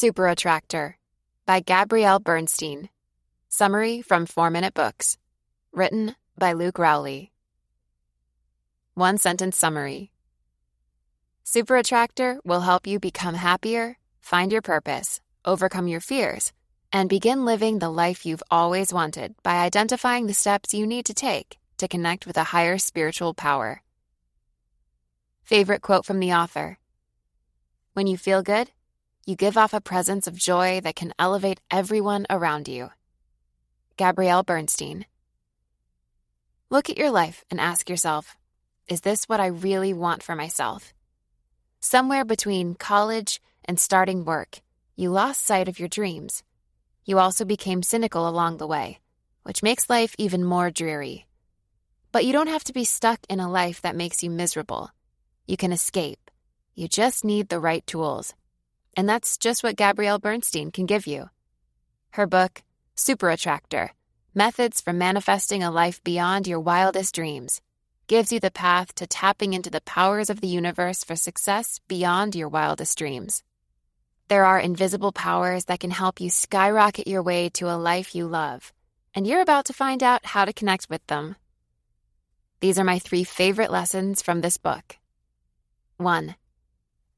Super Attractor by Gabrielle Bernstein. Summary from 4 Minute Books. Written by Luke Rowley. One sentence summary Super Attractor will help you become happier, find your purpose, overcome your fears, and begin living the life you've always wanted by identifying the steps you need to take to connect with a higher spiritual power. Favorite quote from the author When you feel good, you give off a presence of joy that can elevate everyone around you. Gabrielle Bernstein. Look at your life and ask yourself Is this what I really want for myself? Somewhere between college and starting work, you lost sight of your dreams. You also became cynical along the way, which makes life even more dreary. But you don't have to be stuck in a life that makes you miserable. You can escape. You just need the right tools. And that's just what Gabrielle Bernstein can give you. Her book, Super Attractor Methods for Manifesting a Life Beyond Your Wildest Dreams, gives you the path to tapping into the powers of the universe for success beyond your wildest dreams. There are invisible powers that can help you skyrocket your way to a life you love, and you're about to find out how to connect with them. These are my three favorite lessons from this book. 1.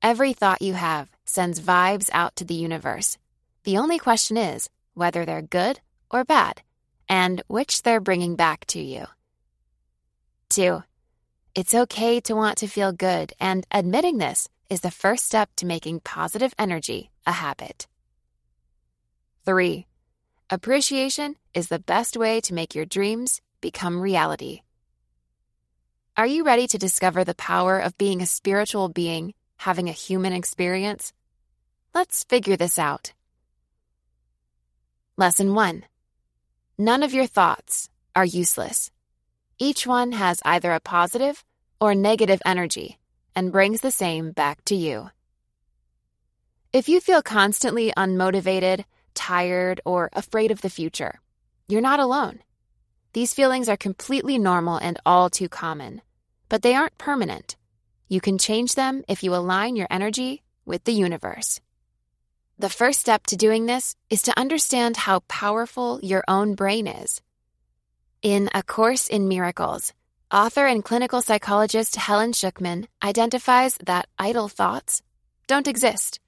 Every thought you have sends vibes out to the universe. The only question is whether they're good or bad, and which they're bringing back to you. 2. It's okay to want to feel good, and admitting this is the first step to making positive energy a habit. 3. Appreciation is the best way to make your dreams become reality. Are you ready to discover the power of being a spiritual being having a human experience? Let's figure this out. Lesson 1 None of your thoughts are useless. Each one has either a positive or negative energy and brings the same back to you. If you feel constantly unmotivated, tired, or afraid of the future, you're not alone. These feelings are completely normal and all too common, but they aren't permanent. You can change them if you align your energy with the universe. The first step to doing this is to understand how powerful your own brain is. In A Course in Miracles, author and clinical psychologist Helen Schucman identifies that idle thoughts don't exist.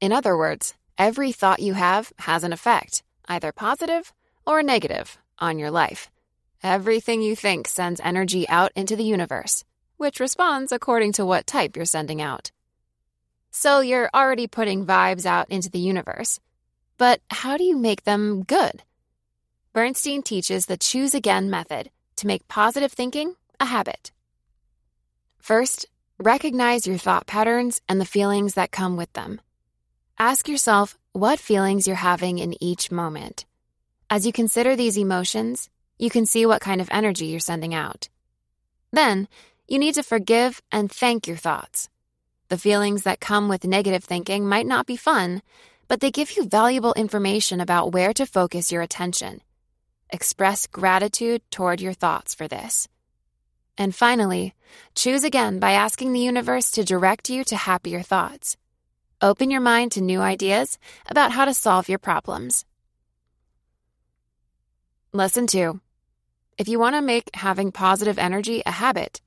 In other words, every thought you have has an effect, either positive or negative, on your life. Everything you think sends energy out into the universe, which responds according to what type you're sending out. So you're already putting vibes out into the universe. But how do you make them good? Bernstein teaches the choose again method to make positive thinking a habit. First, recognize your thought patterns and the feelings that come with them. Ask yourself what feelings you're having in each moment. As you consider these emotions, you can see what kind of energy you're sending out. Then, you need to forgive and thank your thoughts. The feelings that come with negative thinking might not be fun, but they give you valuable information about where to focus your attention. Express gratitude toward your thoughts for this. And finally, choose again by asking the universe to direct you to happier thoughts. Open your mind to new ideas about how to solve your problems. Lesson 2 If you want to make having positive energy a habit,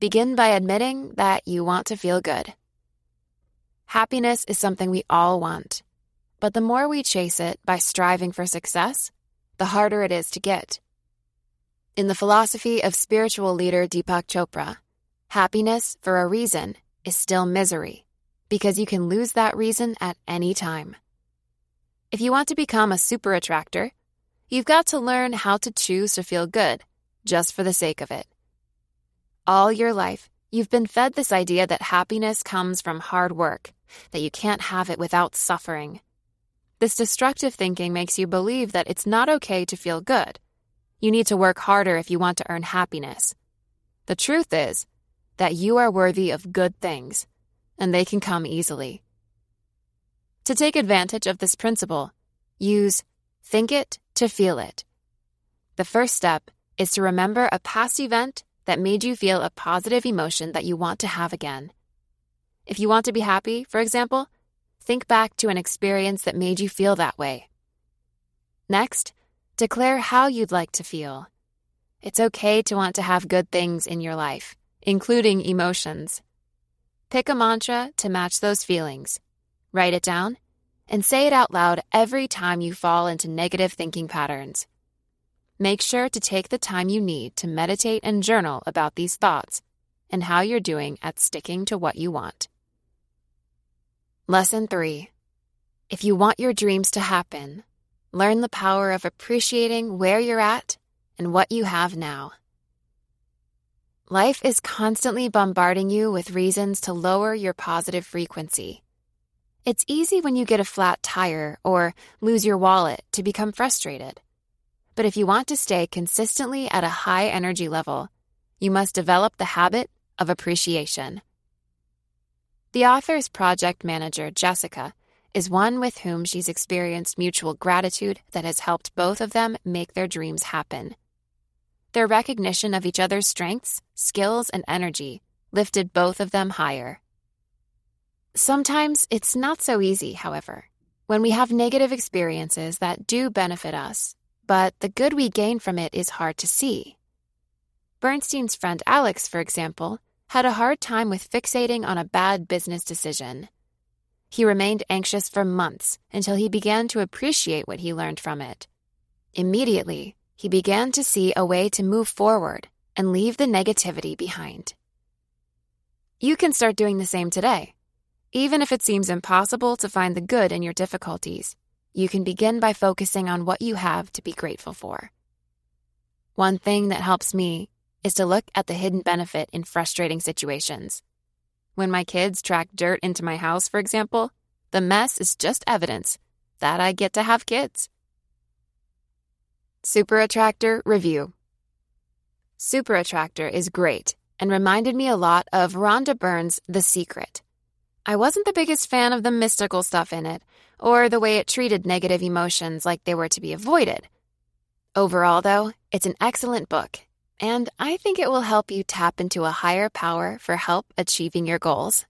begin by admitting that you want to feel good. Happiness is something we all want, but the more we chase it by striving for success, the harder it is to get. In the philosophy of spiritual leader Deepak Chopra, happiness, for a reason, is still misery, because you can lose that reason at any time. If you want to become a super attractor, You've got to learn how to choose to feel good, just for the sake of it. All your life, you've been fed this idea that happiness comes from hard work, that you can't have it without suffering. This destructive thinking makes you believe that it's not okay to feel good. You need to work harder if you want to earn happiness. The truth is that you are worthy of good things, and they can come easily. To take advantage of this principle, use think it to feel it. The first step is to remember a past event that made you feel a positive emotion that you want to have again. If you want to be happy, for example, think back to an experience that made you feel that way. Next, declare how you'd like to feel. It's okay to want to have good things in your life, including emotions. Pick a mantra to match those feelings, write it down, and say it out loud every time you fall into negative thinking patterns. Make sure to take the time you need to meditate and journal about these thoughts and how you're doing at sticking to what you want. Lesson 3 If you want your dreams to happen, learn the power of appreciating where you're at and what you have now. Life is constantly bombarding you with reasons to lower your positive frequency. It's easy when you get a flat tire or lose your wallet to become frustrated. But if you want to stay consistently at a high energy level, you must develop the habit of appreciation. The author's project manager, Jessica, is one with whom she's experienced mutual gratitude that has helped both of them make their dreams happen. Their recognition of each other's strengths, skills, and energy lifted both of them higher. Sometimes it's not so easy, however, when we have negative experiences that do benefit us but the good we gain from it is hard to see. Bernstein's friend Alex, for example, had a hard time with fixating on a bad business decision. He remained anxious for months until he began to appreciate what he learned from it. Immediately, he began to see a way to move forward and leave the negativity behind. You can start doing the same today, even if it seems impossible to find the good in your difficulties you can begin by focusing on what you have to be grateful for. One thing that helps me is to look at the hidden benefit in frustrating situations. When my kids track dirt into my house, for example, the mess is just evidence that I get to have kids. Super Attractor Review Super Attractor is great and reminded me a lot of Rhonda Byrne's The Secret. I wasn't the biggest fan of the mystical stuff in it, or the way it treated negative emotions like they were to be avoided. Overall, though, it's an excellent book, and I think it will help you tap into a higher power for help achieving your goals.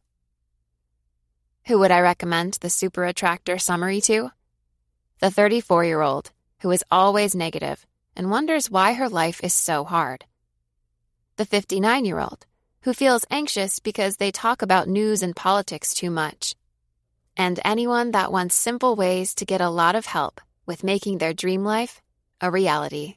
Who would I recommend the Super Attractor summary to? The 34 year old who is always negative and wonders why her life is so hard. The 59 year old who feels anxious because they talk about news and politics too much and anyone that wants simple ways to get a lot of help with making their dream life a reality.